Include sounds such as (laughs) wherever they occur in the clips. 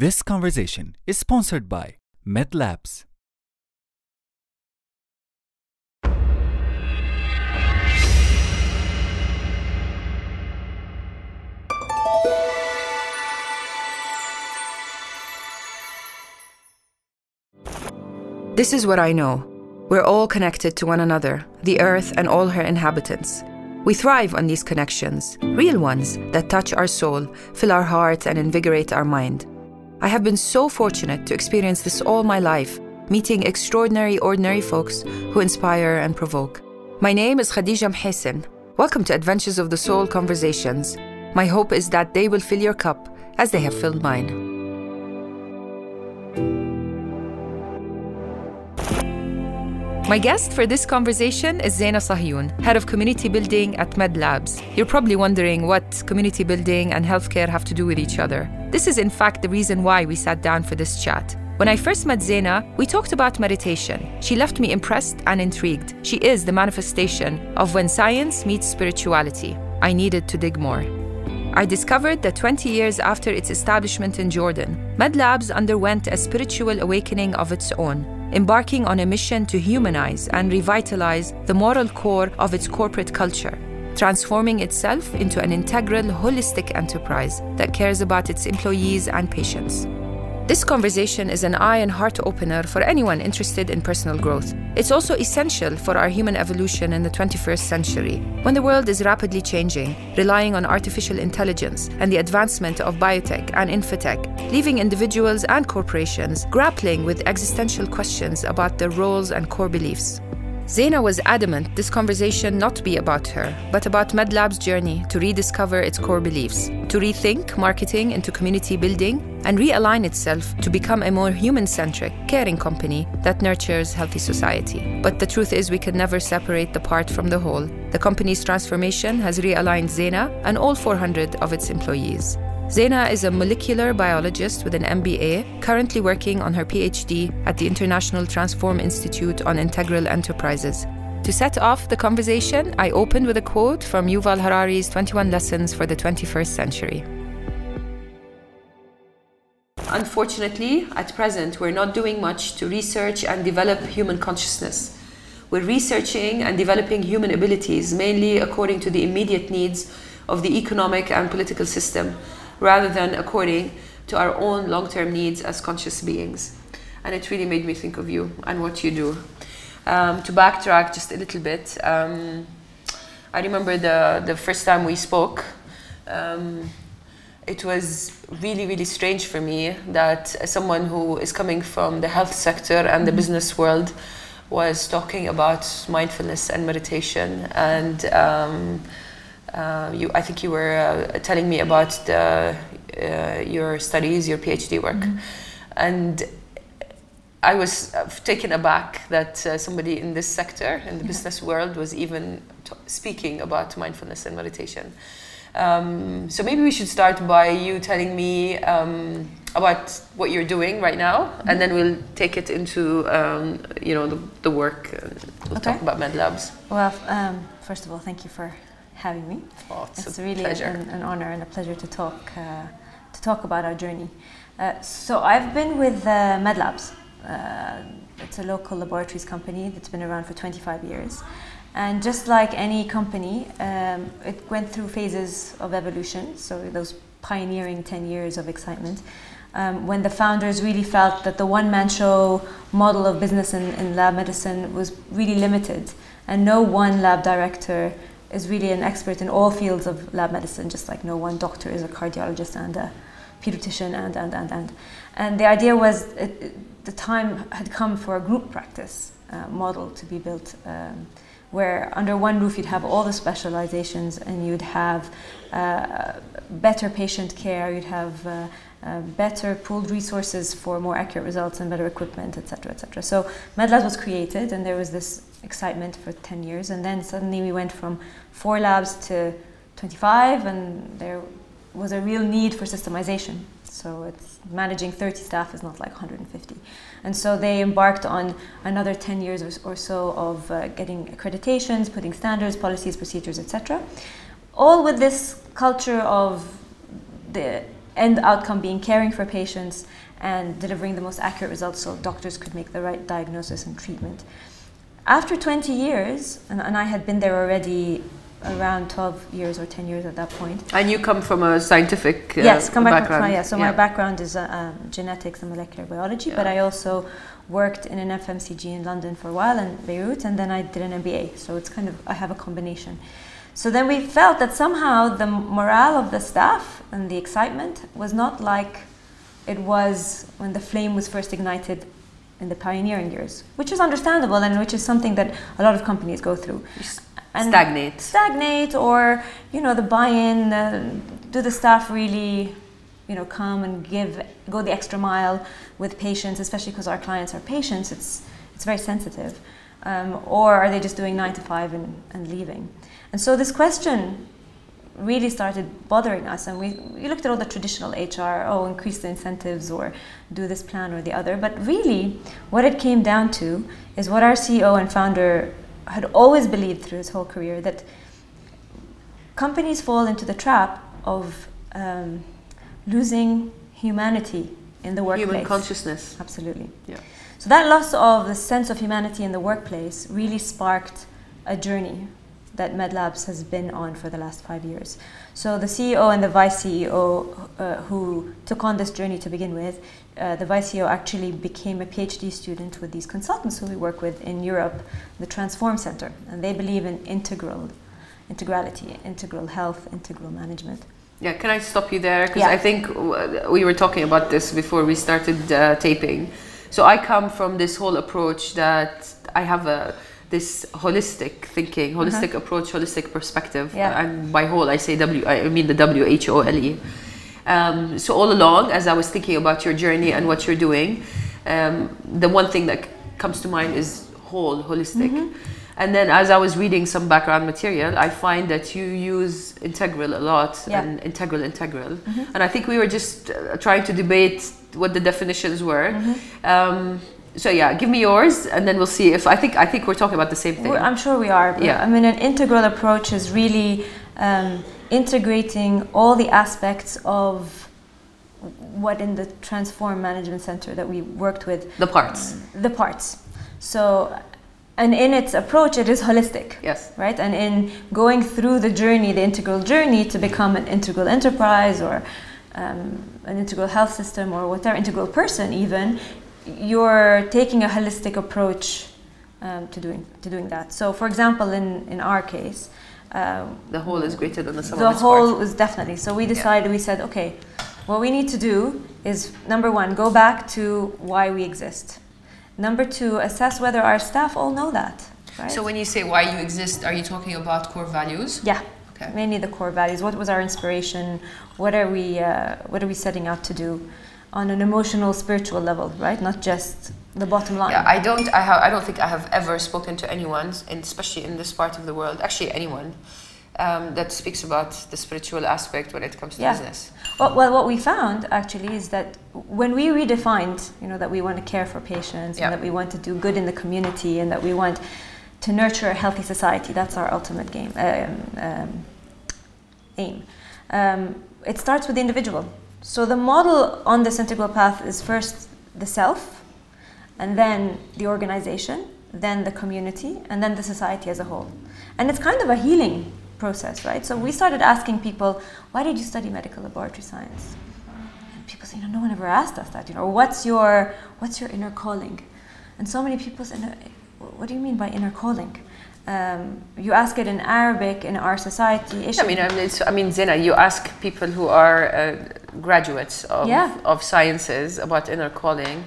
This conversation is sponsored by MedLabs. This is what I know. We're all connected to one another, the earth and all her inhabitants. We thrive on these connections, real ones that touch our soul, fill our heart, and invigorate our mind. I have been so fortunate to experience this all my life, meeting extraordinary, ordinary folks who inspire and provoke. My name is Khadija Mhesen. Welcome to Adventures of the Soul Conversations. My hope is that they will fill your cup as they have filled mine. My guest for this conversation is Zeina Sahyoun, Head of Community Building at MedLabs. You're probably wondering what community building and healthcare have to do with each other. This is, in fact, the reason why we sat down for this chat. When I first met Zeina, we talked about meditation. She left me impressed and intrigued. She is the manifestation of when science meets spirituality. I needed to dig more. I discovered that 20 years after its establishment in Jordan, MedLabs underwent a spiritual awakening of its own, embarking on a mission to humanize and revitalize the moral core of its corporate culture, transforming itself into an integral, holistic enterprise that cares about its employees and patients. This conversation is an eye and heart opener for anyone interested in personal growth. It's also essential for our human evolution in the 21st century, when the world is rapidly changing, relying on artificial intelligence and the advancement of biotech and infotech, leaving individuals and corporations grappling with existential questions about their roles and core beliefs. Zeina was adamant this conversation not be about her, but about MedLab's journey to rediscover its core beliefs, to rethink marketing into community building, and realign itself to become a more human centric, caring company that nurtures healthy society. But the truth is, we can never separate the part from the whole. The company's transformation has realigned Zeina and all 400 of its employees. Zeina is a molecular biologist with an MBA, currently working on her PhD at the International Transform Institute on Integral Enterprises. To set off the conversation, I opened with a quote from Yuval Harari's 21 Lessons for the 21st Century. Unfortunately, at present, we're not doing much to research and develop human consciousness. We're researching and developing human abilities mainly according to the immediate needs of the economic and political system rather than according to our own long term needs as conscious beings. And it really made me think of you and what you do. Um, to backtrack just a little bit, um, I remember the, the first time we spoke. Um, it was really, really strange for me that someone who is coming from the health sector and the business world was talking about mindfulness and meditation. And um, uh, you, I think you were uh, telling me about the, uh, your studies, your PhD work, Mm-hmm. and I was uh, taken aback that uh, somebody in this sector, in the business world, was even t- speaking about mindfulness and meditation. Um, so maybe we should start by you telling me um, about what you're doing right now, and then we'll take it into um, you know the, the work. And we'll talk about MedLabs. Well, um, first of all, thank you for having me. Oh, it's, It's a really pleasure. an, an honor and a pleasure to talk uh, to talk about our journey. Uh, so I've been with uh, MedLabs. Uh, it's a local laboratories company that's been around for 25 years. And just like any company, um, it went through phases of evolution. So those pioneering 10 years of excitement. Um, when the founders really felt that the one-man show model of business in, in lab medicine was really limited, and no one lab director is really an expert in all fields of lab medicine, just like no one doctor is a cardiologist and a pediatrician and and and and. And the idea was it, it- the time had come for a group practice uh, model to be built. Um, where under one roof you'd have all the specializations and you'd have uh, better patient care, you'd have uh, uh, better pooled resources for more accurate results and better equipment, etc., etc. So MedLabs was created, and there was this excitement for 10 years, and then suddenly we went from four labs to 25, and there was a real need for systemization. So it's managing 30 staff is not like 150. And so they embarked on another 10 years or, or so of uh, getting accreditations, putting standards, policies, procedures, etc. All with this culture of the end outcome being caring for patients and delivering the most accurate results so doctors could make the right diagnosis and treatment. After 20 years, and, and I had been there already around 12 years or 10 years at that point. And you come from a scientific uh, yes, come back background. From, yeah, so Yeah. my background is uh, um, genetics and molecular biology, but I also worked in an FMCG in London for a while and Beirut, and then I did an MBA. So it's kind of, I have a combination. So then we felt that somehow the morale of the staff and the excitement was not like it was when the flame was first ignited in the pioneering years, which is understandable and which is something that a lot of companies go through. And Stagnate. stagnate or you know the buy-in do the staff really you know come and give go the extra mile with patients especially because our clients are patients it's it's very sensitive. Um, or are they just doing nine to five and, and leaving? And so this question really started bothering us and we, we looked at all the traditional hr oh increase the incentives or do this plan or the other. But really what it came down to is what our ceo and founder had always believed through his whole career that companies fall into the trap of um, losing humanity in the workplace. Human consciousness. Absolutely. Yeah. So that loss of the sense of humanity in the workplace really sparked a journey that MedLabs has been on for the last five years. So the CEO and the vice CEO uh, who took on this journey to begin with, uh, the vice CEO actually became a PhD student with these consultants who we work with in Europe, the Transform Center, and they believe in integral, integrality, integral health, integral management. Yeah, can I stop you there? Because Yeah. I think w- we were talking about this before we started uh, taping. So I come from this whole approach that I have a this holistic thinking, holistic approach, holistic perspective, Uh-huh. Yeah. and by whole I say W. I mean the W H O L E. Um, so all along, as I was thinking about your journey and what you're doing, um, the one thing that comes to mind is whole, holistic. Mm-hmm. And then as I was reading some background material, I find that you use integral a lot Yeah. And integral, integral. And I think we were just uh, trying to debate what the definitions were. Mm-hmm. Um, so yeah, give me yours, and then we'll see if I think I think we're talking about the same thing. We're- I'm sure we are. Yeah. I mean, an integral approach is really um, integrating all the aspects of what in the Transform Management Center that we worked with, the parts. the parts. So, and in its approach, it is holistic. Yes. Right, and in going through the journey, the integral journey to become an integral enterprise or um, an integral health system or whatever, integral person even, you're taking a holistic approach um, to doing to doing that. So, for example, in in our case, um, The whole is greater than the sum the of its whole parts. was definitely. So we decided. We said, okay, what we need to do is number one, go back to why we exist. Number two, assess whether our staff all know that. Right? So when you say why you exist, are you talking about core values? yeah, Okay. mainly the core values. What was our inspiration? What are we? Uh, what are we setting out to do? On an emotional, spiritual level, right? Not just the bottom line. Yeah, I don't. I have. I don't think I have ever spoken to anyone, and especially in this part of the world, actually anyone, um, that speaks about the spiritual aspect when it comes to Yeah. business. Well, well, what we found actually is that when we redefined, you know, that we want to care for patients Yeah. and that we want to do good in the community and that we want to nurture a healthy society, that's our ultimate game um, um, aim. Um, it starts with the individual. So the model on this integral path is first the self, and then the organization, then the community, and then the society as a whole. And it's kind of a healing process, right? So we started asking people, why did you study medical laboratory science? And people say, no one ever asked us that, you know, what's your, what's your inner calling? And so many people say, what do you mean by inner calling? Um, you ask it in Arabic in our society. I mean, I mean, I mean, Zeina, you ask people who are uh, graduates of, Yeah. of sciences about inner calling,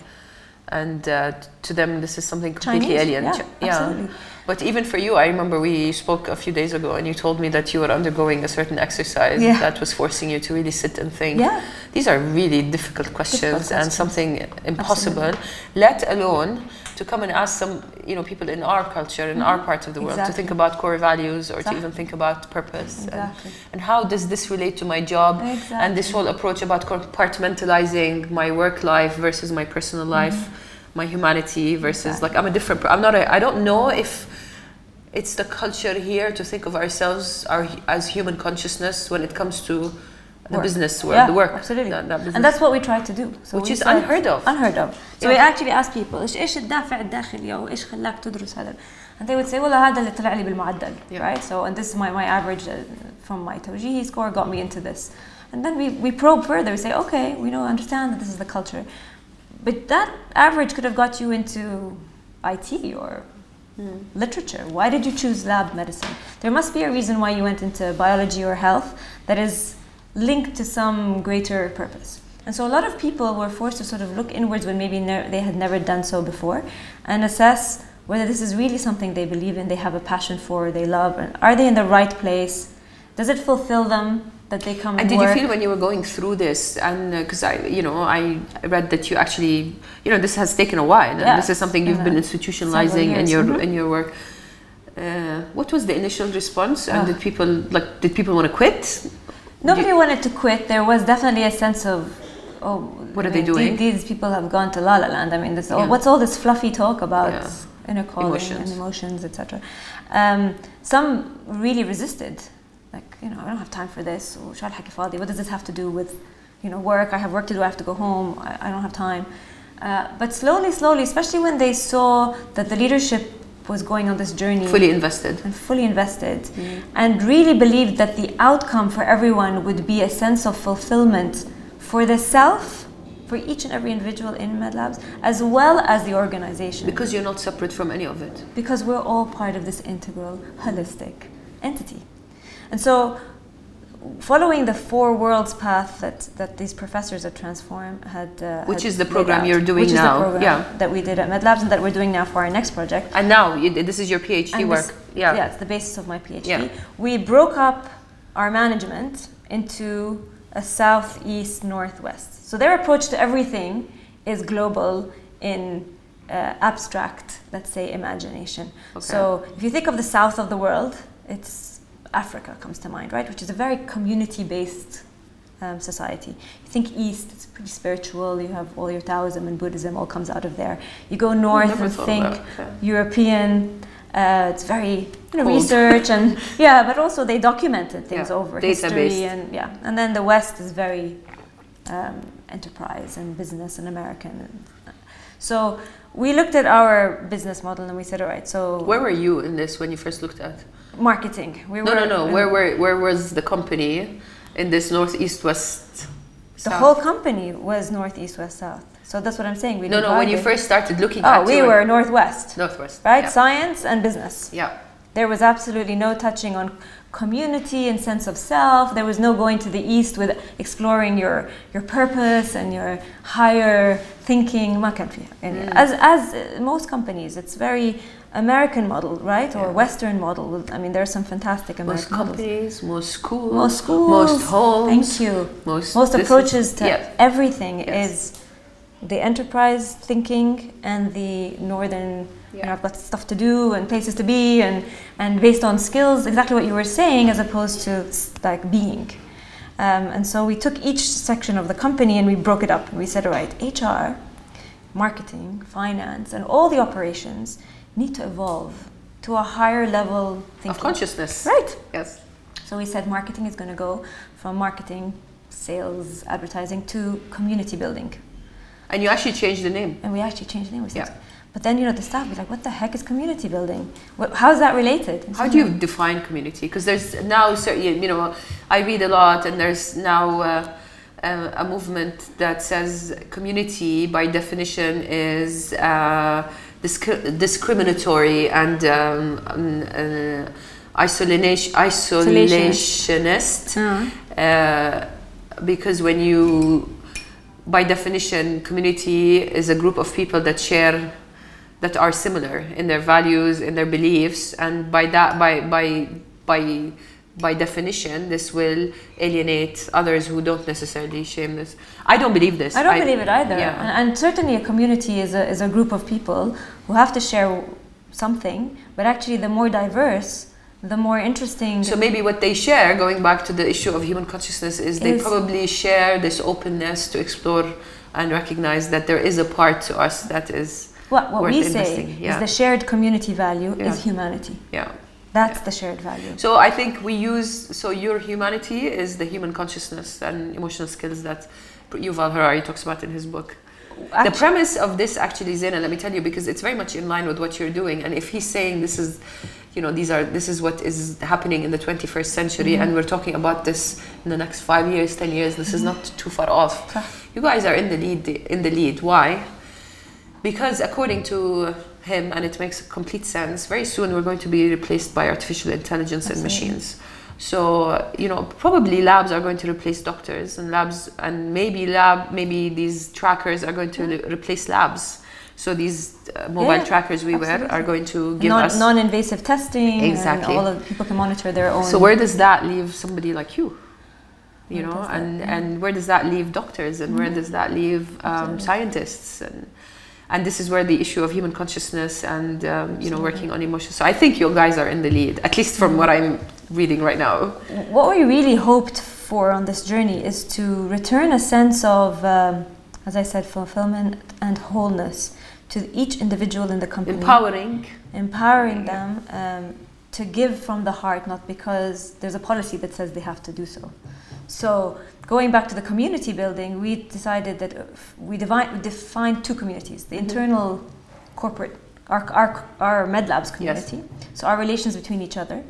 and uh, to them, this is something completely Chinese, alien. yeah, absolutely. But even for you, I remember we spoke a few days ago, and you told me that you were undergoing a certain exercise Yeah. that was forcing you to really sit and think. Yeah. These are really difficult questions and questions. something impossible, let alone to come and ask some, you know, people in our culture, in our mm-hmm. part of the world, to think about core values or to even think about purpose. and- Exactly. and how does this relate to my job and this whole approach about compartmentalizing my work life versus my personal mm-hmm. life my humanity versus like i'm a different i'm not a, i don't know if it's the culture here to think of ourselves our, as human consciousness when it comes to the work. business world, yeah, the work. absolutely. that- that business. and that's what we try to do. So Which we is said- unheard of. Unheard of. So Yeah. we actually ask people إيش إيش الدافع الداخلي أو إيش خلاك تدرس هذا؟ And they would say والله هذا اللي طلع لي بالمعدل, Yeah. right? So and this is my my average uh, from my توجيهي score got me into this. And then we, we probe further. We say, okay, we know, understand that this is the culture. But that average could have got you into IT or literature. Why did you choose lab medicine? There must be a reason why you went into biology or health that is linked to some greater purpose. And so a lot of people were forced to sort of look inwards when maybe ne- they had never done so before and assess whether this is really something they believe in, they have a passion for, they love, and are they in the right place? Does it fulfill them that they come And did work? you feel when you were going through this, and because I, you know, I read that you actually, you know, this has taken a while, and this is something you've uh, been institutionalizing in your mhm. in your work. Uh, what was the initial response, and Ah. did people like did people want to quit? Nobody you, wanted to quit. There was definitely a sense of, oh, what I are mean, they doing? These, these people have gone to La La Land. I mean, this, yeah. all, what's all this fluffy talk about yeah. inner calling emotions. and emotions, etc. Um, some really resisted, like you know, I don't have time for this. Or What does this have to do with, you know, work? I have work to do. I have to go home. I, I don't have time. Uh, but slowly, slowly, especially when they saw that the leadership was going on this journey Fully invested. and fully invested mm. and really believed that the outcome for everyone would be a sense of fulfillment for the self for each and every individual in medlabs as well as the organization Because you're not separate from any of it. because we're all part of this integral holistic entity and so following the four worlds path that, that these professors at transform had uh, Which had is the program out, you're doing which now, is the program yeah. that we did at medlabs and that we're doing now for our next project And now you, this is your PhD and work. this- yeah. yeah, it's the basis of my PhD. Yeah. We broke up our management into a southeast northwest. So their approach to everything is global in uh, abstract, let's say, imagination. Okay. So if you think of the south of the world, it's Africa comes to mind, right? Which is a very community-based um, society. You think east, it's pretty spiritual. You have all your Taoism and Buddhism all comes out of there. You go north and think yeah. European. Uh, it's very you know, research and (laughs) yeah, but also they documented things Yeah, over history and yeah. And then the West is very um, enterprise and business and American. So we looked at our business model and we said, all right, so Where were you in this when you first looked at? marketing. We no, no, no. Where, where, where was the company in this northeast west? South? The whole company was northeast west south. So that's what I'm saying. We no, no. When you first started looking, oh, we were northwest. Northwest, right? Yeah. Science and business. Yeah. There was absolutely no touching on community and sense of self. There was no going to the east with exploring your your purpose and your higher thinking. Mm. As as most companies, it's very American model, right, or Western model. I mean, there are some fantastic Most American models. companies, most schools, Most schools. most homes. Thank you. Most, Most approaches to yeah. everything Yes. is the enterprise thinking and the northern. You know, Yeah. I've got stuff to do and places to be, and and based on skills, exactly what you were saying, as opposed to like being. Um, and so we took each section of the company and we broke it up. And we said, all right, HR, marketing, finance, and all the operations need to evolve to a higher level thinking. of consciousness. Right. Yes. So we said marketing is going to go from marketing, sales, advertising to community building. And you actually changed the name. And we actually changed the name. Yeah. But then, you know, the staff be like, what the heck is community building? What, how is that related? How do you define community? Because there's now, cer- you know, I read a lot, and there's now uh, uh, a movement that says community, by definition, is uh, disc- discriminatory and um, um, uh, isolation, isolationist. Uh, because when you, by definition, community is a group of people that share that are similar in their values in their beliefs and by that by by by by definition this will alienate others who don't necessarily share this i don't believe this I don't believe it either. yeah. And, and certainly a community is a, is a group of people who have to share something, but actually the more diverse, the more interesting. so maybe what they share going back to the issue of human consciousness is they Is- probably share this openness to explore and recognize that there is a part to us that is what what worth we say investing, is yeah. the shared community value Yeah. is humanity. yeah That's the shared value. So I think we use so your humanity is the human consciousness and emotional skills that Yuval Harari talks about in his book. Actually, the premise of this actually, is Zeina, let me tell you, because it's very much in line with what you're doing. And if he's saying this is, you know, these are this is what is happening in the 21st century, mm-hmm. and we're talking about this in the next five years, ten years, this mm-hmm. is not too far off. You guys are in the lead. In the lead. Why? Because according to him, and it makes complete sense, very soon we're going to be replaced by artificial intelligence Absolutely. and machines. So you know, probably labs are going to replace doctors, and labs, and maybe lab, maybe these trackers are going to yeah. replace labs. So these uh, mobile yeah, trackers we absolutely. wear are going to give non, us non-invasive testing. Exactly. all of people can monitor their own. So where does that leave somebody like you? You where know, and and where does that leave doctors, and mm-hmm. where does that leave um, scientists and and this is where the issue of human consciousness and um, you know working on emotions. So i think you guys are in the lead at least from what i'm reading right now. What we really hoped for on this journey is to return a sense of um, as i said fulfillment and wholeness to each individual in the company. Empowering. Empowering them um, to give from the heart not because there's a policy that says they have to do so so going back to the community building, we decided that uh, we divide, defined two communities: the mm-hmm. internal corporate, our, our, our MedLabs community, yes. so our relations between each other,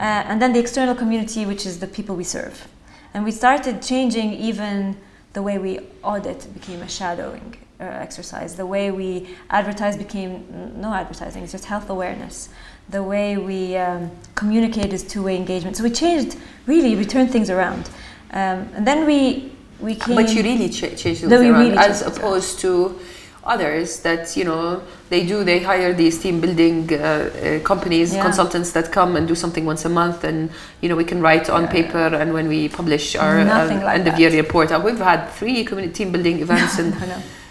uh, and then the external community, which is the people we serve. And we started changing even the way we audit became a shadowing uh, exercise. The way we advertise became no advertising; it's just health awareness. The way we um, communicate is two-way engagement. So we changed, really, we turned things around. Um, and then we we came. But you really ch- change things around, really as opposed to others that you know they do they hire these team building uh, uh, companies yeah. consultants that come and do something once a month and you know we can write on yeah, paper yeah. and when we publish our uh, like end of year report uh, we've had three community team building (laughs) events and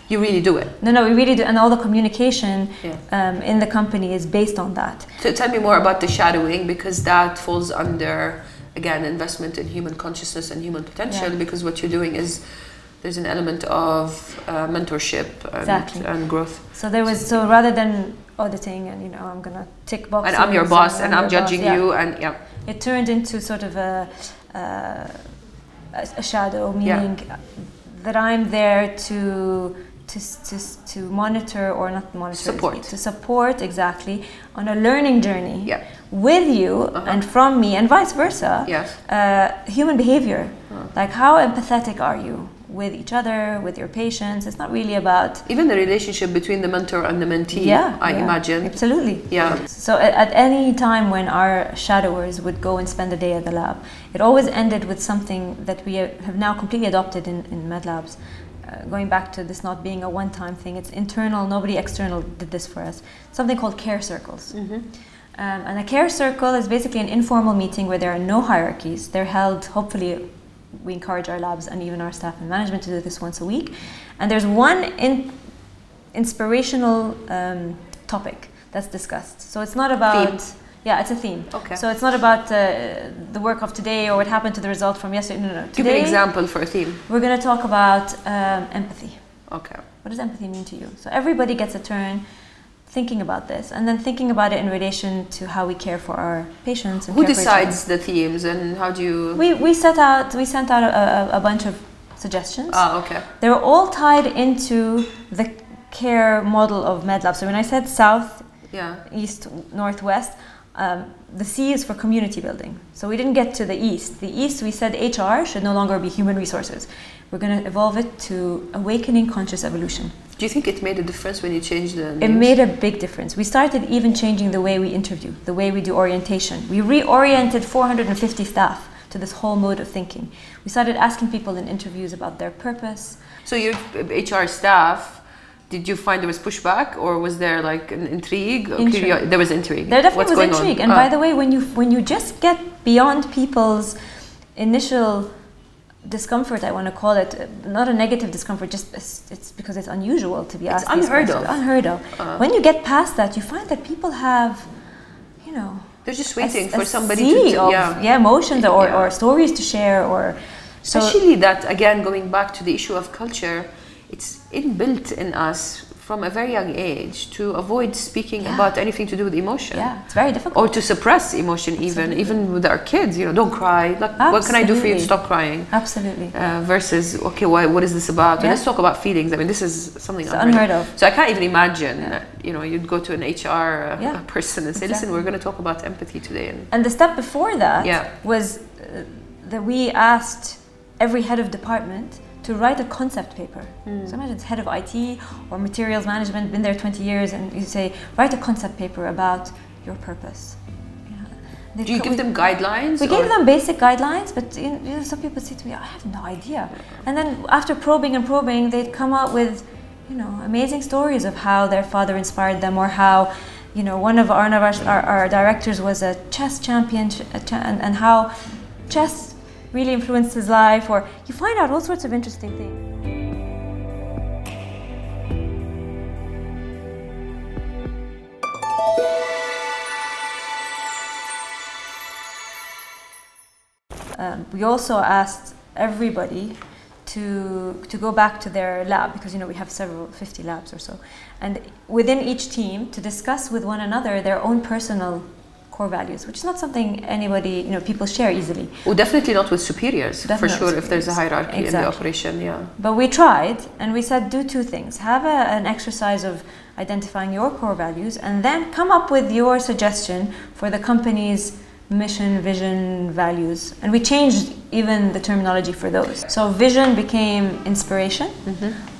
you really do it no no we really do and all the communication um, in the company is based on that so tell me more about the shadowing because that falls under again investment in human consciousness and human potential yeah. because what you're doing is there's an element of uh, mentorship and, exactly. and, growth. So there was so rather than auditing and you know I'm gonna tick boxes and I'm your boss and, and I'm, judging boss, yeah. you and yeah it turned into sort of a uh, a shadow meaning yeah. that I'm there to to, to, to monitor or not monitor support. to support exactly on a learning journey yeah. with you uh-huh. and from me and vice versa yes. uh, human behavior. Uh-huh. like how empathetic are you with each other with your patients? It's not really about even the relationship between the mentor and the mentee yeah i yeah, imagine. Absolutely. Yeah. So at, at any time when our shadowers would go and spend a day at the lab it always ended with something that we have now completely adopted in, in medlabs uh, going back to this not being a one time thing, it's internal, nobody external did this for us. Something called care circles. Mm-hmm. Um, and a care circle is basically an informal meeting where there are no hierarchies. They're held, hopefully, we encourage our labs and even our staff and management to do this once a week. And there's one in, inspirational um, topic that's discussed. So it's not about. Theme. Yeah, it's a theme. Okay. So it's not about uh, the work of today or what happened to the result from yesterday. No, no, no. Give an example for a theme. We're going to talk about um, empathy. Okay. What does empathy mean to you? So everybody gets a turn thinking about this and then thinking about it in relation to how we care for our patients. Who decides the themes and how do you? We, we set out, we sent out a, a, a bunch of suggestions. Oh, okay. They were all tied into the care model of MedLab. So when I said south, yeah. east, northwest, um, the C is for community building. So we didn't get to the East. The East, we said HR should no longer be human resources. We're going to evolve it to awakening conscious evolution. Do you think it made a difference when you changed the names? It made a big difference. We started even changing the way we interview, the way we do orientation. We reoriented 450 staff to this whole mode of thinking. We started asking people in interviews about their purpose. So your HR staff did you find there was pushback or was there like an intrigue, intrigue. there was intrigue there definitely What's was intrigue on? and by ah. the way when you when you just get beyond people's initial discomfort i want to call it not a negative discomfort just it's, it's because it's unusual to be asked it's unheard of unheard of uh. when you get past that you find that people have you know they're just waiting a, for a somebody to, of, yeah. yeah emotions or, yeah. or stories to share or especially that again going back to the issue of culture it's inbuilt in us from a very young age to avoid speaking Yeah. about anything to do with emotion. Yeah, it's very difficult. Or to suppress emotion, even Absolutely. even with our kids. You know, don't cry. Like, what can I do for you to stop crying? Absolutely. Uh, versus, okay, why, what is this about? Yeah. let's talk about feelings. I mean, this is something It's unheard, unheard of. So I can't even imagine. Yeah. that, you know, you'd go to an HR uh, person and say, Exactly. listen, we're going to talk about empathy today. And And the step before that was uh, that we asked every head of department to write a concept paper. Hmm. So imagine it's head of IT or materials management, been there 20 years, and you say, write a concept paper about your purpose. Yeah. Do you give we- them guidelines? We or- gave them basic guidelines, but you know, some people say to me, I have no idea. And then after probing and probing, they'd come out with, you know, amazing stories of how their father inspired them or how, you know, one of our, our, our, our directors was a chess champion ch- and, and how chess really influenced his life or you find out all sorts of interesting things. Um, we also asked everybody to to go back to their lab because you know we have several 50 labs or so and within each team to discuss with one another their own personal core values which is not something anybody you know people share easily Well, definitely not with superiors, Definitely for sure, if there's a superiors. hierarchy in the operation, yeah. but we tried and we said do two things have a, an exercise of identifying your core values and then come up with your suggestion for the company's mission, vision, values. And we changed even the terminology for those. So vision became inspiration,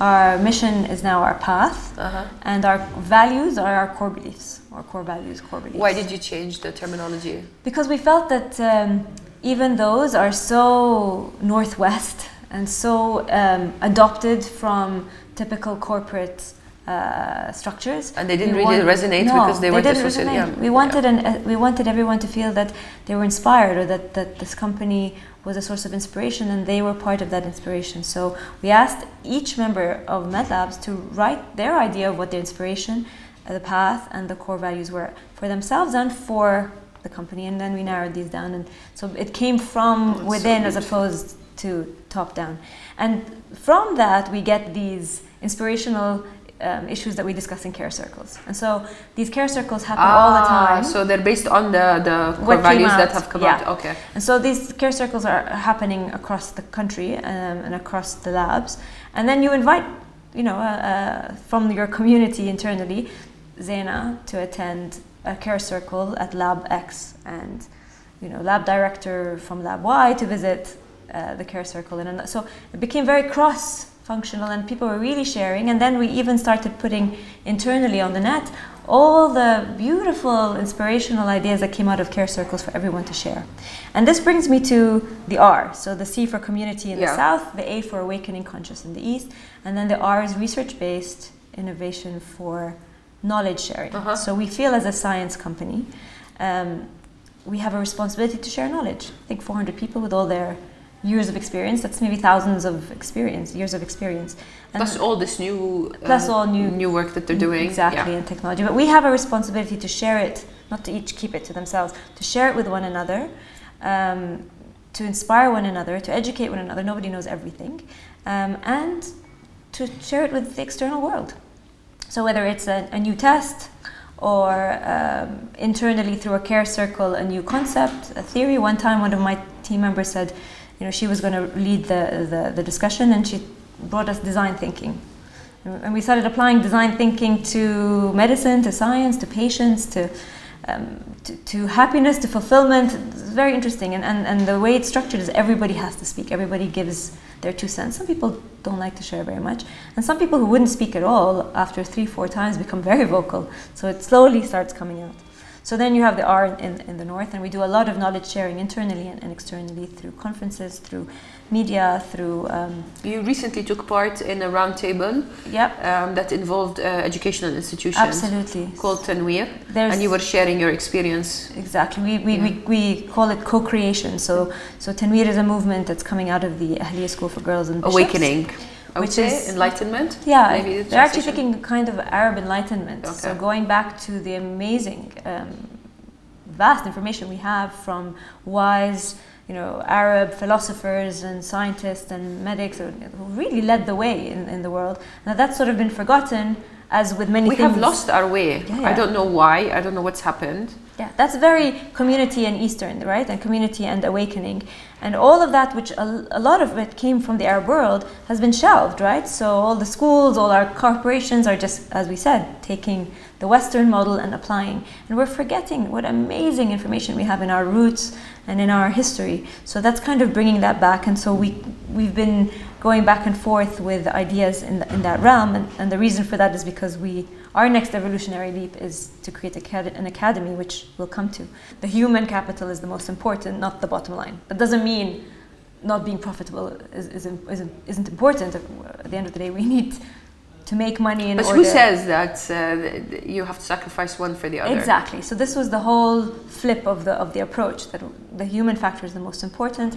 our mission is now our path, Uh-huh. and our values are our core beliefs, or core values, core beliefs. Why did you change the terminology? Because we felt that um, even those are so northwest and so um, adopted from typical corporate uh, structures, And they didn't We really want- resonate no, because they weren't didn't associated- resonate. yeah, We wanted an, uh, we wanted everyone to feel that they were inspired or that, that this company was a source of inspiration and they were part of that inspiration. So we asked each member of MedLabs to write their idea of what their inspiration, the path, and the core values were for themselves and for the company. And then we narrowed these down, and so it came from Oh, that's so within as opposed to top down. And from that, we get these inspirational. Um, issues that we discuss in care circles, and so these care circles happen all the Ah, time. So they're based on the, the core values that have come yeah. out. Okay. And so these care circles are happening across the country um, and across the labs. And then you invite, you know, uh, uh, from your community internally, Zaina to attend a care circle at Lab X and, you know, lab director from Lab Y to visit uh, the care circle. And so it became very cross functional and people were really sharing. And then we even started putting internally on the net all the beautiful inspirational ideas that came out of care circles for everyone to share. And this brings me to the R. So the C for community in Yeah. the south, the A for awakening conscious in the east, and then the R is research based innovation for knowledge sharing. Uh-huh. So we feel as a science company, um, we have a responsibility to share knowledge. I think 400 people with all their years of experience, that's maybe thousands of experience, years of experience. And Plus all this new, uh, Plus all new- new work that they're doing. Exactly, Yeah. and technology. But we have a responsibility to share it, not to each keep it to themselves, to share it with one another, um, to inspire one another, to educate one another. Nobody knows everything. Um, and to share it with the external world. So whether it's a, a new test or um, internally through a care circle, a new concept, a theory. One time, one of my team members said, you know, she was going to lead the, the, the discussion and she brought us design thinking. And we started applying design thinking to medicine, to science, to patients, to, um, to, to happiness, to fulfillment. It's very interesting. And, and, and the way it's structured is everybody has to speak, everybody gives their two cents. Some people don't like to share very much. And some people who wouldn't speak at all after three, four times become very vocal. So it slowly starts coming out. So then you have the R in, in the north, and we do a lot of knowledge sharing internally and, and externally through conferences, through media, through. Um, You recently took part in a roundtable yep, um, that involved uh, educational institutions absolutely. called Tanweer, and you were sharing your experience. Exactly. We, we, we, we call it co-creation. So so Tanweer is a movement that's coming out of the Ahliya School for Girls and Bishops. Awakening, I would Which say, is- enlightenment. Yeah, Maybe the they're actually thinking kind of Arab enlightenment. So going back to the amazing, um, vast information we have from wise, you know, Arab philosophers and scientists and medics who who really led the way in, in the world. Now that's sort of been forgotten as with many we things. have lost our way. Yeah, I don't know why. I don't know what's happened. Yeah, that's very community and Eastern, right? And community and awakening. And all of that, which a, a lot of it came from the Arab world, has been shelved, right? So all the schools, all our corporations are just, as we said, taking the Western model and applying. And we're forgetting what amazing information we have in our roots and in our history. So that's kind of bringing that back. And so we, we've been going back and forth with ideas in, the, in that realm. And, and the reason for that is because we our next evolutionary leap is to create an academy, which we'll come to. The human capital is the most important, not the bottom line. That doesn't mean not being profitable is, is, isn't, isn't important. At the end of the day, we need to make money in But order. who says that uh, you have to sacrifice one for the other? Exactly. So this was the whole flip of the of the approach that the human factor is the most important.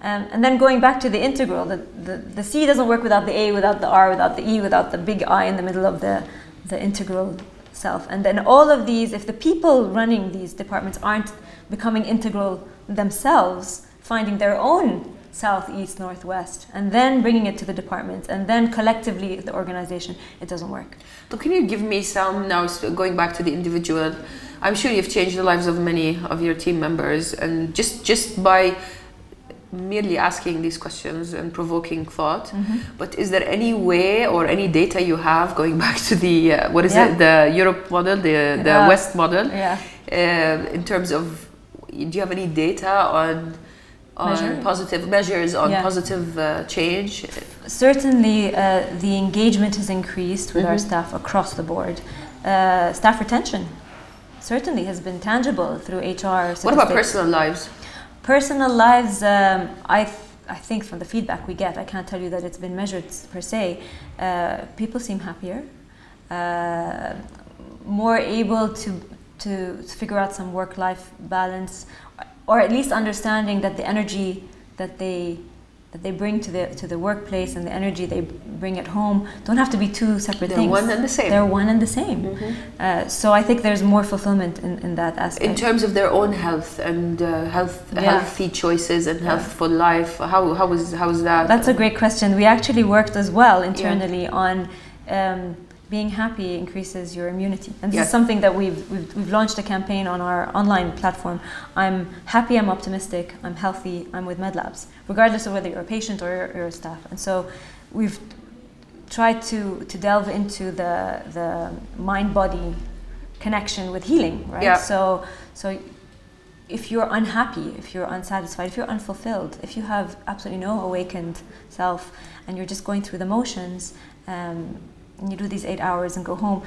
Um, and then going back to the integral, the, the, the C doesn't work without the A, without the R, without the E, without the big I in the middle of the the integral self. And then all of these, if the people running these departments aren't becoming integral themselves, finding their own south, east, northwest, and then bringing it to the departments, and then collectively the organization, it doesn't work. So can you give me some now? Going back to the individual, I'm sure you've changed the lives of many of your team members, and just just by merely asking these questions and provoking thought. Mm-hmm. But is there any way or any data you have going (laughs) back to the uh, what is Yeah. it the Europe model, the the Yeah. West model, Yeah. uh, in terms of do you have any data on on Measure? positive measures on Yeah. positive uh, change? Certainly, uh, the engagement has increased with our Mhm. staff across the board. Uh, staff retention certainly has been tangible through HR. What about personal lives? Personal lives, um, I, I think from the feedback we get, I can't tell you that it's been measured per se. Uh, people seem happier, uh, more able to, to, to figure out some work life balance, or at least understanding that the energy that they that they bring to the to the workplace and the energy they bring at home don't have to be two separate things. They're one and the same. They're one and the same. Mhm. Uh, so I think there's more fulfillment in, in that aspect. in terms of their own health and uh, health Yeah. healthy choices and healthful life how how is how is that That's a great question. We actually worked as well internally on um, being happy increases your immunity. And this Yes. is something that we've, we've, we've launched a campaign on our online platform. I'm happy, I'm optimistic, I'm healthy, I'm with MedLabs, regardless of whether you're a patient or you're, a staff. And so we've tried to, to delve into the, the mind body connection with healing, right? Yeah. So, so if you're unhappy, if you're unsatisfied, if you're unfulfilled, if you have absolutely no awakened self and you're just going through the motions, um, and you do these eight hours and go home,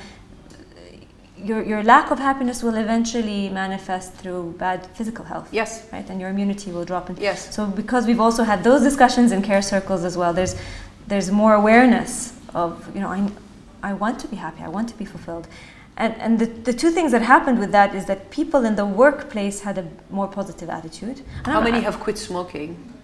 your, your lack of happiness will eventually manifest through bad physical health. yes Right, and your immunity will drop. And yes so, because we've also had those discussions in care circles as well, there's there's more awareness of you know I, I want to be happy, I want to be fulfilled, and and the, the two things that happened with that is that people in the workplace had a more positive attitude. How many I, have quit smoking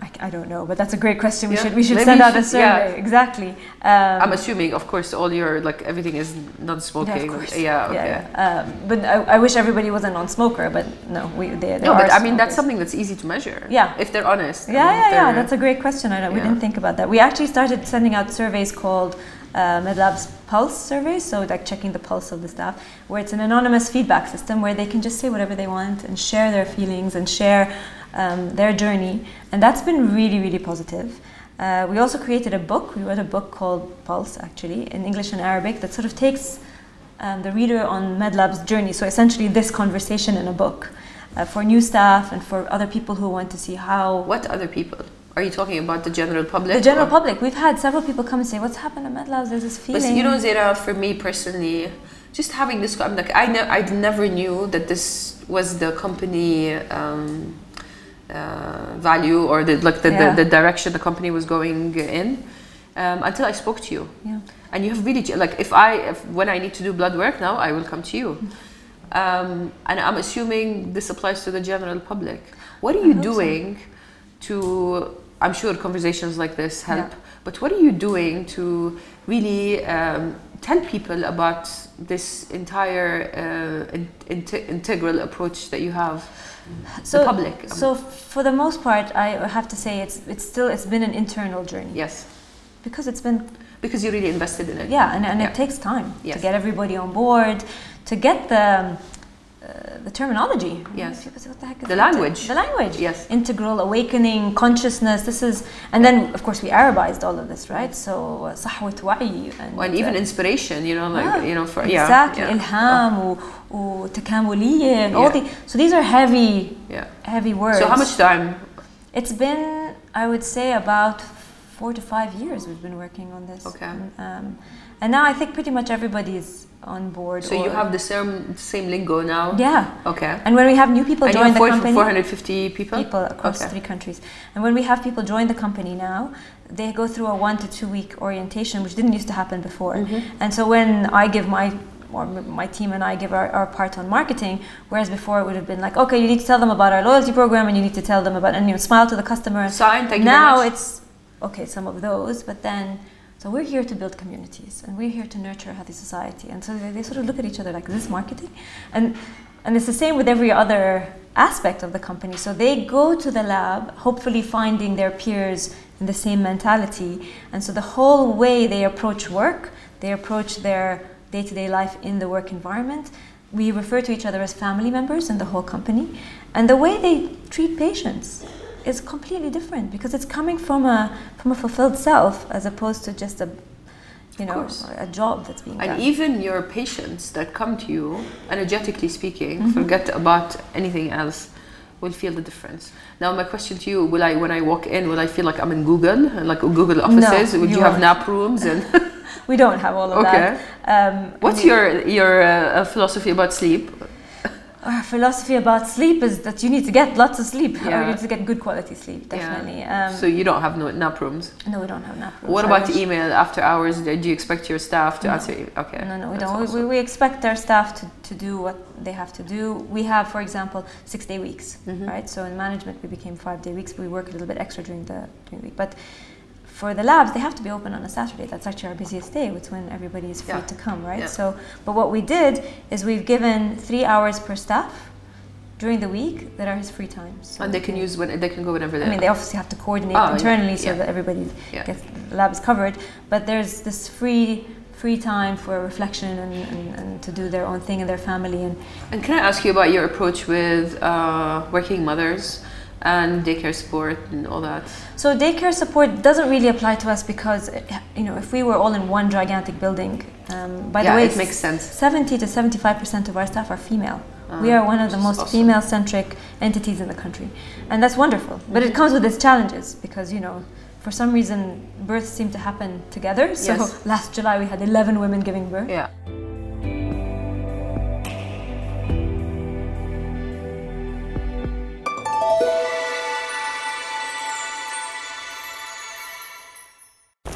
I, I don't know, but that's a great question. We Yeah, should we should maybe send out a should- yeah. survey. Exactly. Um, i'm assuming of course all your like everything is non-smoking Yeah, of course. yeah okay yeah. Um, but I, I wish everybody was a non-smoker, but no, we they, no are but i mean that's something that's easy to measure Yeah. if they're honest Yeah, yeah, yeah. That's a great question. I don't, We didn't think about that. We actually started sending out surveys called uh, MedLab's Pulse survey, so like checking the pulse of the staff, where it's an anonymous feedback system where they can just say whatever they want and share their feelings and share um, their journey, and that's been really, really positive. Uh, we also created a book. We wrote a book called Pulse, actually, in English and Arabic, that sort of takes um, the reader on MedLab's journey. So essentially, this conversation in a book uh, for new staff and for other people who want to see how what other people are you talking about the general public the general or- public. We've had several people come and say, "What's happened to MedLabs? There's this feeling." But you know, Zara, for me personally, just having this, I'm like, I, ne- I never knew that this was the company um, uh, value or the like the, Yeah. the, the direction the company was going in um, until I spoke to you. Yeah. And you have really like if I if, when I need to do blood work now, I will come to you. Um, and I'm assuming this applies to the general public. What are you hope so. doing to? I'm sure conversations like this help. Yeah. But what are you doing to really um, tell people about this entire uh, in- inte- integral approach that you have? So, the public. So for the most part, I have to say it's it's still it's been an internal journey yes, because it's been because you really invested in it. Yeah, and, and Yeah. it takes time Yes. to get everybody on board, to get the uh, the terminology. Yes. People say, what the heck is the language? The language. Yes. Integral awakening, consciousness. This is, and then of course we Arabized all of this, right? So uh, sahwat wa'i and, well, and even uh, inspiration. You know, like yeah, you know, for yeah, exactly yeah. and oh. all the. So these are heavy, yeah. heavy words. So how much time? It's been, I would say, about four to five years we've been working on this. Okay. Um, and now I think pretty much everybody is on board. So you have the same same lingo now. Yeah. Okay. And when we have new people And join the four, company, 450 people. people across Okay. three countries, and when we have people join the company now, they go through a one to two week orientation, which didn't used to happen before. Mm-hmm. And so when I give my or my team and I give our, our part on marketing, whereas before it would have been like, okay, you need to tell them about our loyalty program and you need to tell them about and you know, smile to the customer. Sign. Thank you now it's okay, some of those, but then so we're here to build communities and we're here to nurture a healthy society. And so they, they sort of look at each other like, is this marketing? And and it's the same with every other aspect of the company. So they go to the lab, hopefully finding their peers in the same mentality. And so the whole way they approach work, they approach their day-to-day life in the work environment. We refer to each other as family members in the whole company. And the way they treat patients is completely different because it's coming from a from a fulfilled self as opposed to just a you know a job that's being done. And done. even your patients that come to you, energetically speaking, Mm-hmm. forget about anything else, will feel the difference. Now, my question to you: Will I, when I walk in, will I feel like I'm in Google, like Google offices? Would you you have nap rooms? And (laughs) we don't have all of Okay. that. Um, what's we- your your uh, philosophy about sleep? Our philosophy about sleep is that you need to get lots of sleep. (laughs) Or Yeah. you need to get good quality sleep, definitely. Um, so you don't have no nap rooms. no, we don't have nap rooms. What about wish. email after hours? Do you expect your staff to No. answer? you? Okay. No, no, we that's don't. We, awesome. we, we expect our staff to, to do what they have to do. We have, for example, six day weeks, Mm-hmm. right? So in management, we became five day weeks. We work a little bit extra during the, during the week. But for the labs, they have to be open on a Saturday. That's actually our busiest day. It's when everybody is free Yeah. to come, right? Yeah. So, but what we did is we've given three hours per staff during the week that are his free time. So and they we can use when they can go whenever they. I mean, they obviously have to coordinate Oh, yeah, internally so yeah. that everybody gets the lab is covered. But there's this free free time for reflection and, and, and to do their own thing in their family and And can I ask you about your approach with uh, working mothers and daycare support and all that? so daycare support doesn't really apply to us because you know if we were all in one gigantic building um, by Yeah, the way it makes sense. 70 to 75 percent of our staff are female we Ah, are one of the most awesome. female centric entities in the country and that's wonderful but Mm-hmm. it comes with its challenges because you know for some reason births seem to happen together (laughs) so Yes. last july we had 11 women giving birth Yeah.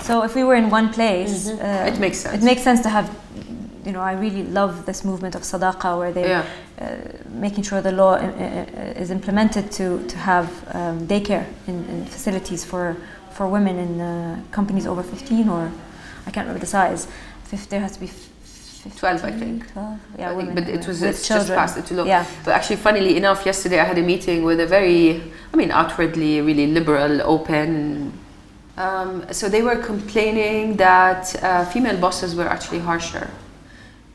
So if we were in one place, uh, Mm-hmm. It makes sense. It makes sense to have, you know, I really love this movement of sadaqa where they Yeah. uh, making sure the law uh, uh, is implemented to to have um, daycare in, in facilities for for women in uh, companies over 15 or I can't remember the size. Fif- there has to be. F- 12, I think. 12? Yeah, I think, but it was it's just children. passed it to law. Yeah. But actually, funnily enough, yesterday I had a meeting with a very, I mean, outwardly really liberal, open. Um, so they were complaining that uh, female bosses were actually harsher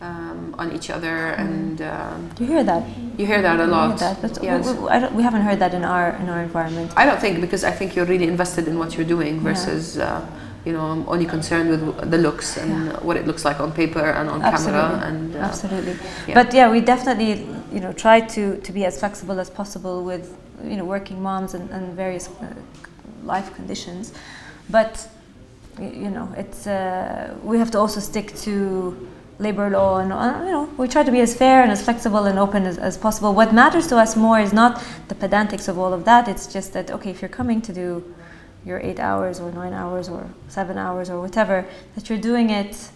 um, on each other, and um, You hear that? you hear that a lot. that, Yes. we, we, I don't, we haven't heard that in our in our environment. I don't think because I think you're really invested in what you're doing versus. Uh, you know, I'm only concerned with the looks and Yeah. what it looks like on paper and on Absolutely. camera. And uh, Absolutely. yeah. But yeah, we definitely, you know, try to, to be as flexible as possible with, you know, working moms and, and various uh, life conditions. But, you know, it's, uh, we have to also stick to labor law and, uh, you know, we try to be as fair and as flexible and open as, as possible. What matters to us more is not the pedantics of all of that. It's just that, okay, if you're coming to do your eight hours or nine hours or seven hours or whatever, that you're doing it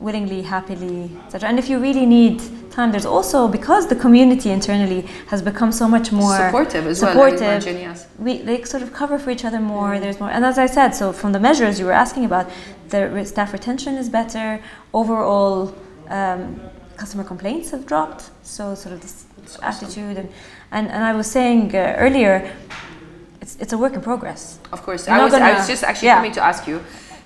willingly, happily, etc. And if you really need time, there's also because the community internally has become so much more supportive as well. I imagine, yes. we they sort of cover for each other more. There's more, and as I said, so from the measures you were asking about, the staff retention is better. Overall, um, customer complaints have dropped. So sort of this attitude and, and and I was saying uh, earlier, it's it's a work in progress. Of course, I was, I gonna- was just actually yeah. coming to ask you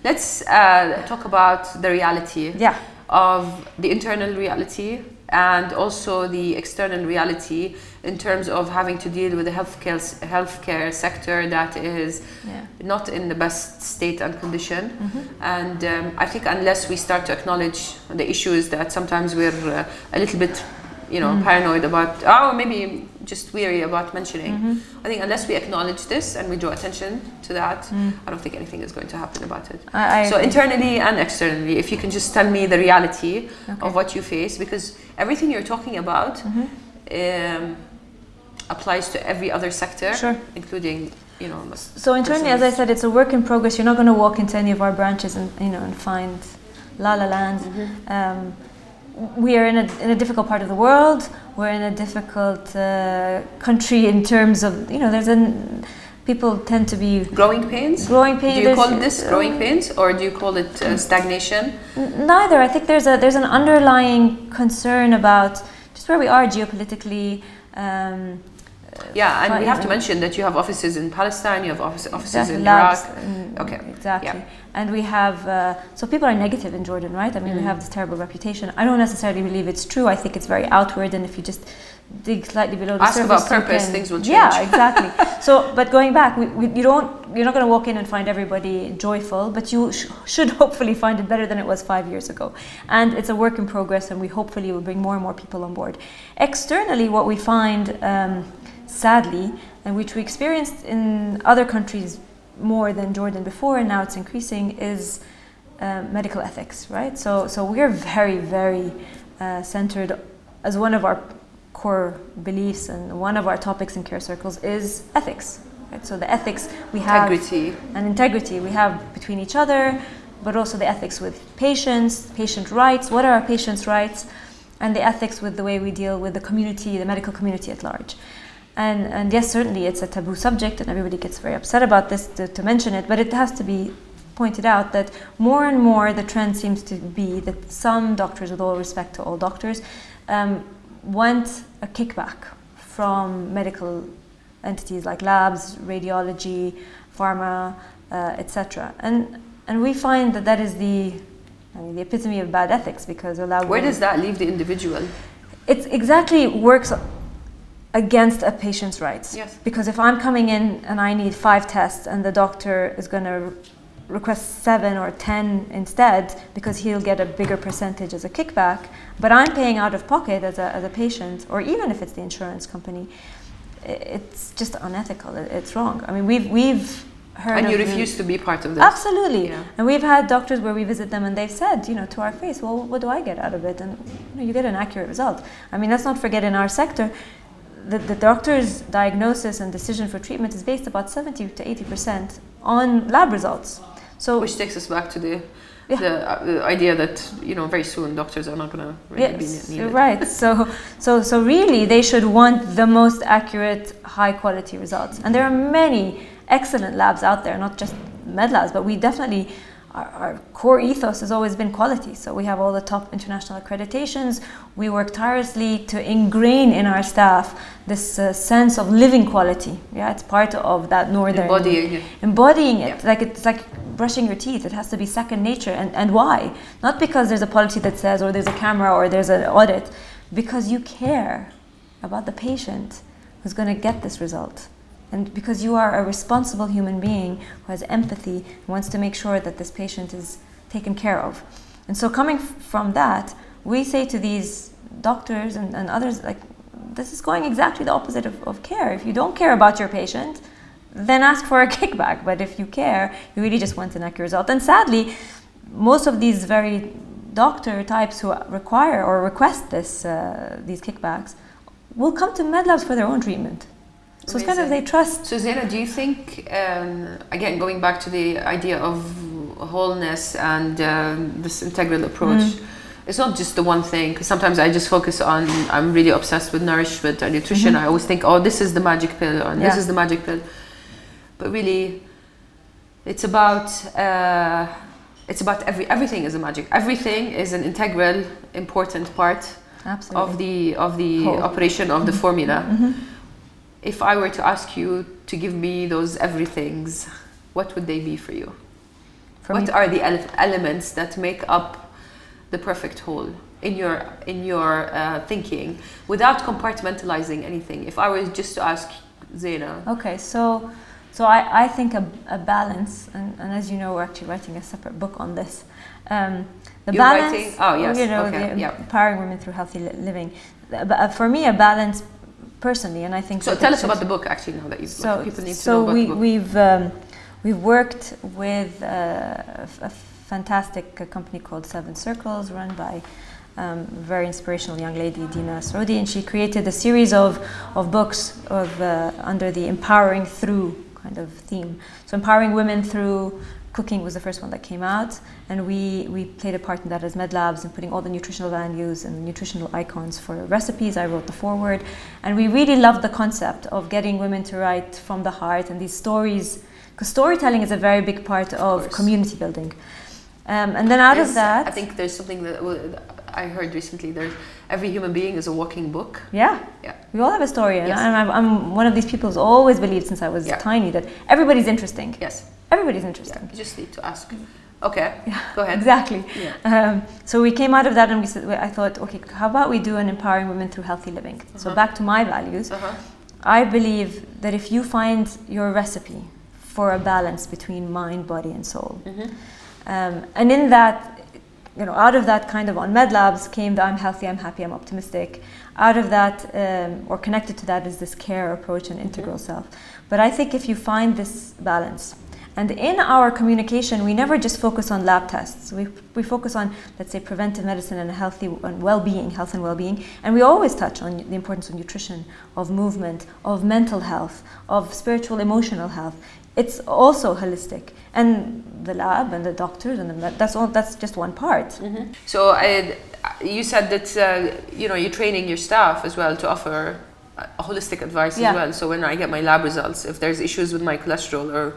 let's uh, talk about the reality Yeah. of the internal reality and also the external reality in terms of having to deal with the healthcare healthcare sector that is Yeah. not in the best state and condition. Mm-hmm. And um, I think unless we start to acknowledge the issues that sometimes we're uh, a little bit, you know, Mm-hmm. paranoid about, oh, maybe just weary about mentioning. Mm-hmm. I think unless we acknowledge this and we draw attention to that, I don't think anything is going to happen about it. Mm. I, I So internally and externally, if you can just tell me the reality Okay. of what you face, because everything you're talking about Mm-hmm. um, applies to every other sector, Sure. including you know. So internally, as I said, it's a work in progress. You're not going to walk into any of our branches and you know and find la la land. Um, we are in a, in a difficult part of the world. We're in a difficult uh, country in terms of you know there's an people tend to be Growing pains. growing pain. Do you there's- call this growing pains, or do you call it uh, stagnation? Neither. I think there's a there's an underlying concern about just where we are geopolitically. Um, Yeah, and we have to mention that you have offices in Palestine, you have office, offices Exactly, in Iraq. Okay, Exactly. yeah. And we have, uh, so people are negative in Jordan, right? I mean, we Mm. have this terrible reputation. I don't necessarily believe it's true. I think it's very outward, and if you just dig slightly below the Ask surface, about purpose, can- things will change. Yeah, (laughs) exactly. so, but going back, we, we, you don't, you're not going to walk in and find everybody joyful, but you sh- should (laughs) hopefully find it better than it was five years ago. And it's a work in progress, and we hopefully will bring more and more people on board. Externally, what we find, um, sadly, and which we experienced in other countries more than Jordan before, and now it's increasing, is uh, medical ethics, right? So, so we're very, very uh, centered as one of our core beliefs and one of our topics in care circles is ethics. Right? So the ethics we have Integrity. and integrity we have between each other, but also the ethics with patients, patient rights. What are our patients' rights? And the ethics with the way we deal with the community, the medical community at large. And, and yes, certainly it's a taboo subject, and everybody gets very upset about this to, to mention it, but it has to be pointed out that more and more the trend seems to be that some doctors, with all respect to all doctors, um, want a kickback from medical entities like labs, radiology, pharma, uh, etc. And and we find that that is the I mean, the epitome of bad ethics because a lab Where does that leave the individual? it exactly works against a patient's rights. Yes. Because if I'm coming in and I need five tests and the doctor is going to request seven or ten instead because he'll get a bigger percentage as a kickback, but I'm paying out of pocket as a, as a patient, or even if it's the insurance company, it's just unethical. It's wrong. I mean, we've, we've heard And you the- refuse to be part of this. Absolutely. Yeah. And we've had doctors where we visit them and they've said, you know, to our face, well, what do I get out of it? And you, know, you get an accurate result. I mean, let's not forget in our sector, the, the doctor's diagnosis and decision for treatment is based about 70 to 80% on lab results. So, Which takes us back to the Yeah. the, uh, the idea that you know very soon doctors are not going to really yes, be needed. right. So, so, so really, they should want the most accurate, high quality results. And there are many excellent labs out there, not just MedLabs, but we definitely, our, our core ethos has always been quality. So we have all the top international accreditations. We work tirelessly to ingrain in our staff this uh, sense of living quality. Yeah, it's part of that northern Embodying it. embodying it Yeah. like it's like brushing your teeth it has to be second nature and, and why not because there's a policy that says or there's a camera or there's an audit because you care about the patient who's going to get this result and because you are a responsible human being who has empathy and wants to make sure that this patient is taken care of and so coming from that we say to these doctors and, and others like this is going exactly the opposite of, of care if you don't care about your patient then ask for a (laughs) kickback. But if you care, you really just want an accurate result. And sadly, most of these very doctor types who require or request this uh, these kickbacks will come to MedLabs for their own treatment. So it's kind of they trust. So Zeina, do you think um, again going back to the idea of wholeness and um, this integral approach? Mm. It's not just the one thing because sometimes I just focus on. I'm really obsessed with nourishment and nutrition. I always think, oh, this is the magic pill, or this. Yeah. is the magic pill. But really, it's about uh, it's about every everything is a magic. Everything is an integral, important part Absolutely. of the of the Whole. operation of the Mm-hmm. formula. If I were to ask you to give me those everythings, what would they be for you? For what me, are the ele- elements that make up the perfect whole in your in your uh, thinking without compartmentalizing anything? If I was just to ask Zeina, Okay, so so I, I think a, a balance, and, and as you know, we're actually writing a separate book on this. Um, the You're balance, writing- oh, yes, you know, okay, yeah. empowering women through healthy living. Uh, for me, a balance, personally, and I think so tell us about the book actually now that you've so, people need to so know about we, the book. we've um, we've worked with uh, a, f- a fantastic uh, company called Seven Circles, run by um, a very inspirational young lady, Dina Srodi, and she created a series of of books of uh, under the empowering through kind of theme. So empowering women through cooking was the first one that came out, and we we played a part in that as MedLabs and putting all the nutritional values and nutritional icons for recipes. I wrote the foreword, and we really loved the concept of getting women to write from the heart and these stories, because storytelling is a very big part of, course. community building. Um, and then out There's- of that, I think there's something that I heard recently. There's every human being is a walking book. yeah, Yeah. we all have a story, and Yes. I'm, I'm- I'm one of these people who's always believed since I was Yeah. tiny that everybody's interesting. Yes. Everybody's Yeah. interesting. You just need to ask. Okay. Go ahead. Exactly. Yeah. Um, so we came out of that and we said, I thought, okay, how about we do an empowering women through healthy living? So Uh-huh. back to my values, Uh-huh. I believe that if you find your recipe for a balance between mind, body, and soul, Mhm. um, and in that, you know, out of that kind of on MedLabs came the I'm healthy, I'm happy, I'm optimistic. Out of that, um, or connected to that, is this care approach and integral self. But I think if you find this balance, and in our communication, we never just focus on lab tests. We, we focus on, let's say, preventive medicine and healthy and well-being, health and well-being, and we always touch on the importance of nutrition, of movement, of mental health, of spiritual, emotional health. It's also holistic, and the lab and the doctors and the that's all. That's just one part. Mhm. So I, you said that uh, you know you're training your staff as well to offer a holistic advice Yeah. as well. So when I get my lab results, if there's issues with my cholesterol or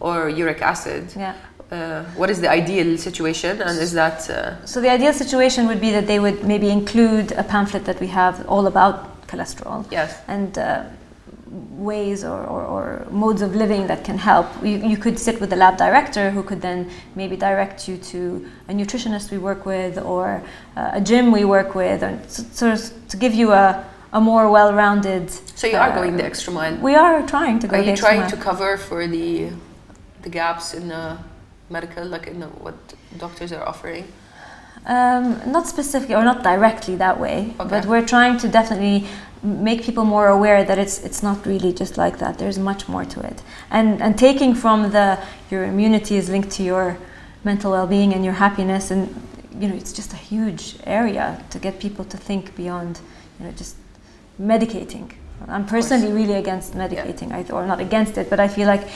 or uric acid, Yeah. uh, what is the ideal situation? And is that uh, So the ideal situation would be that they would maybe include a pamphlet that we have all about cholesterol yes? and uh, ways or, or, or modes of living that can help. You, you could sit with the lab director who could then maybe direct you to a nutritionist we work with or uh, a gym we work with, and sort of to give you a, a more well-rounded. So you are uh, going the extra mile. We are trying to go. Are you trying mile. to cover for the the gaps in the medical, like in the, what doctors are offering? Um, not specifically or not directly that way, Okay. but we're trying to definitely make people more aware that it's it's not really just like that. There's much more to it, and and taking from the your immunity is linked to your mental well-being and your happiness, and you know it's just a huge area to get people to think beyond, you know, just medicating. I'm personally really against medicating, I, or not against it, but I feel like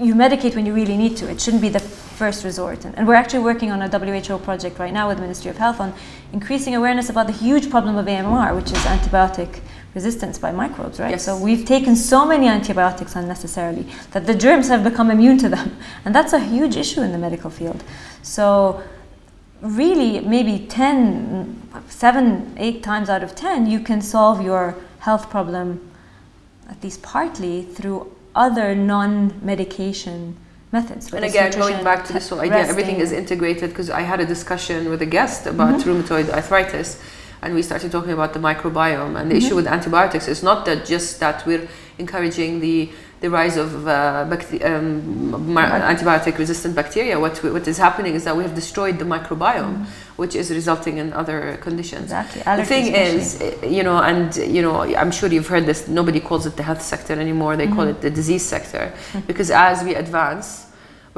you medicate when you really need to. It shouldn't be the first resort. And, and we're actually working on a WHO project right now with the Ministry of Health on increasing awareness about the huge problem of AMR, which is antibiotic resistance by microbes, right? Yes. So we've taken so many antibiotics unnecessarily that the germs have become immune to them. (laughs) And that's a huge issue in the medical field. So really maybe 10 7 8 times out of 10 you can solve your health problem at least partly through other non-medication methods And again, going back to this whole idea, everything is integrated because I had a discussion with a guest about Mm-hmm. rheumatoid arthritis and we started talking about the microbiome. And the Mm-hmm. issue with antibiotics is not that just that we're encouraging the the rise of uh, um, ma- antibiotic resistant bacteria. What, we- what is happening is that we have destroyed the microbiome, which is resulting in other conditions. exactly The thing is, eh, you know, and you know, I'm sure you've heard this. Nobody calls it the health sector anymore. They call Mm-hmm. it the disease sector, because as we advance,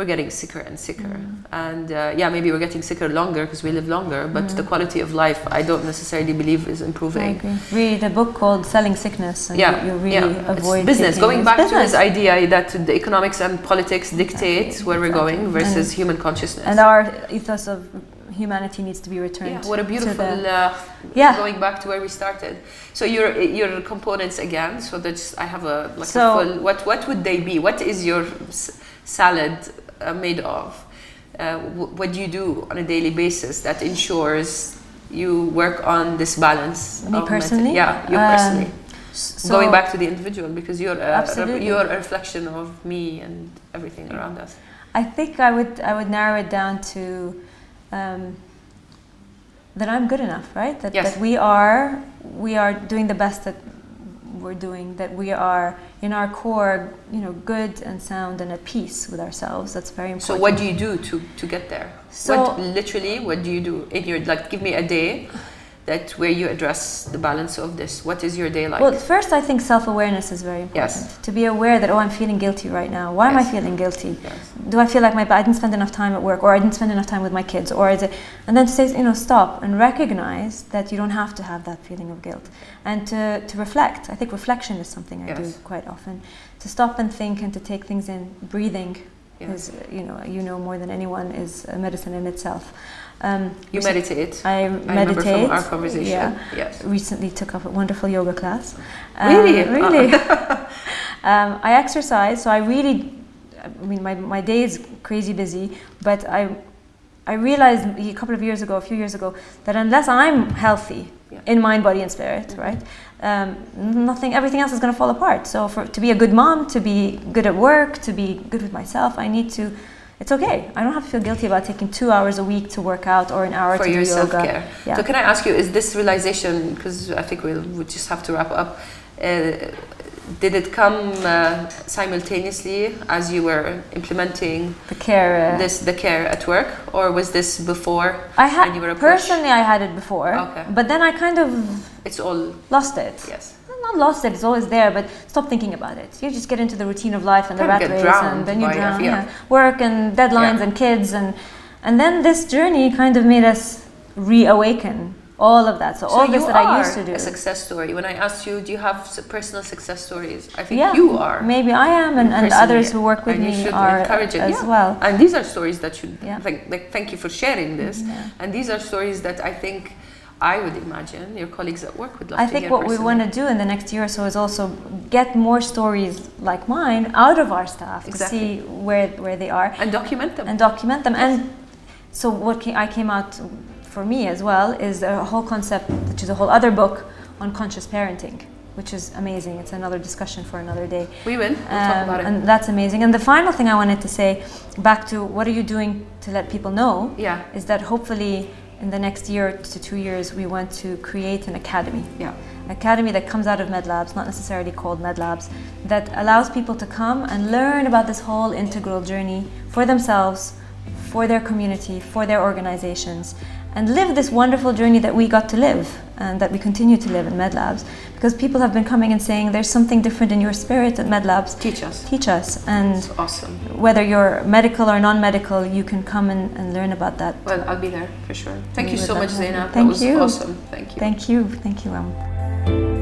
we're getting sicker and sicker. Mm-hmm. And uh, yeah, maybe we're getting sicker longer because we live longer, but the quality of life, I don't necessarily believe is improving. Read a book called Selling Sickness, and Yeah, you, you really yeah. avoid it's business. Going back to business. his idea that the economics and politics dictate Exactly, where we're going versus And- human consciousness. and our ethos of humanity needs to be returned. yeah, what a beautiful uh, yeah. going back to where we started. So your your components again. So that's I have a like So- a full. What what would they be? What is your s- salad uh, made of? Uh, wh- what do you do on a daily basis that ensures you work on this balance? Me personally? yeah, you Um, personally. So going back to the individual because you're a, you're a reflection of me and everything around us. I think I would I would narrow it down to um, that I'm good enough, right? That, Yes. that we are we are doing the best that we're doing. That we are in our core, you know, good and sound and at peace with ourselves. That's very important. So what do you do to, to get there? So- what, literally, what do you do in your like? Give me a day that where you address the balance of this. What is your day like? Well, first, I think self awareness is very important. Yes. To be aware that, oh, I'm feeling guilty right now. Why am I feeling guilty? Yes. Do I feel like my, I didn't spend enough time at work, or I didn't spend enough time with my kids, or is it, and then to say, you know, stop and recognize that you don't have to have that feeling of guilt, and to, to reflect. I think reflection is something I do quite often. To stop and think and to take things in. Breathing Yes. is, you know, you know more than anyone is a medicine in itself. Um, You meditate. I I remember from our conversation. Yeah Yes. recently took up a wonderful yoga class. Really? Um, really. (laughs) (laughs) um, I exercise, so I really, I mean, my, my day is crazy busy, but I, I realized a couple of years ago, a few years ago, that unless I'm healthy Yeah. in mind, body, and spirit, Mhm. right, um, nothing, everything else is going to fall apart. So for to be a good mom, to be good at work, to be good with myself, I need to. It's okay. I don't have to feel guilty about taking two hours a week to work out or an hour for to your do self yoga. care. Yeah. So can I ask you, is this realization because I think we'll we just have to wrap up? Uh, did it come uh, simultaneously as you were implementing the care. Uh, this the care at work, or was this before? I and you were had personally, I had it before, Okay. but then I kind of It's all lost it. yes. Not lost it; it's always there, but stop thinking about it. You just get into the routine of life and the rat race, and then you drown. yeah. Work and deadlines Yeah. and kids, and and then this journey kind of made us reawaken all of that. So, all this that I used to do. a success story. When I asked you, do you have personal success stories? I think yeah, you are. Maybe I am, and, and others who work with me should are encourage it, as yeah. well. And these are stories that should Yeah. thank, like, thank you for sharing this. And these are stories that I think I would imagine your colleagues at work would love I to think what we want to do in the next year or so is also get more stories like mine out of our staff Exactly. to see where where they are and document them. and document them. And so what I came out for me as well is a whole concept, which is a whole other book on conscious parenting, which is amazing. It's another discussion for another day. we will. We'll talk Um, about it. and that's amazing. And the final thing I wanted to say, back to what are you doing to let people know, yeah. is that hopefully in the next year to two years we want to create an academy Yeah. academy that comes out of MedLabs not necessarily called MedLabs that allows people to come and learn about this whole integral journey for themselves for their community for their organizations and live this wonderful journey that we got to live and that we continue to live in MedLabs because people have been coming and saying there's something different in your spirit at MedLabs. Teach us. Teach us. And it's awesome. Whether you're medical or non-medical, you can come and, and learn about that. Well, I'll be there for sure. Thank you so much, Zainab. Thank that was you. awesome. Thank you. Thank you. Thank you, Am.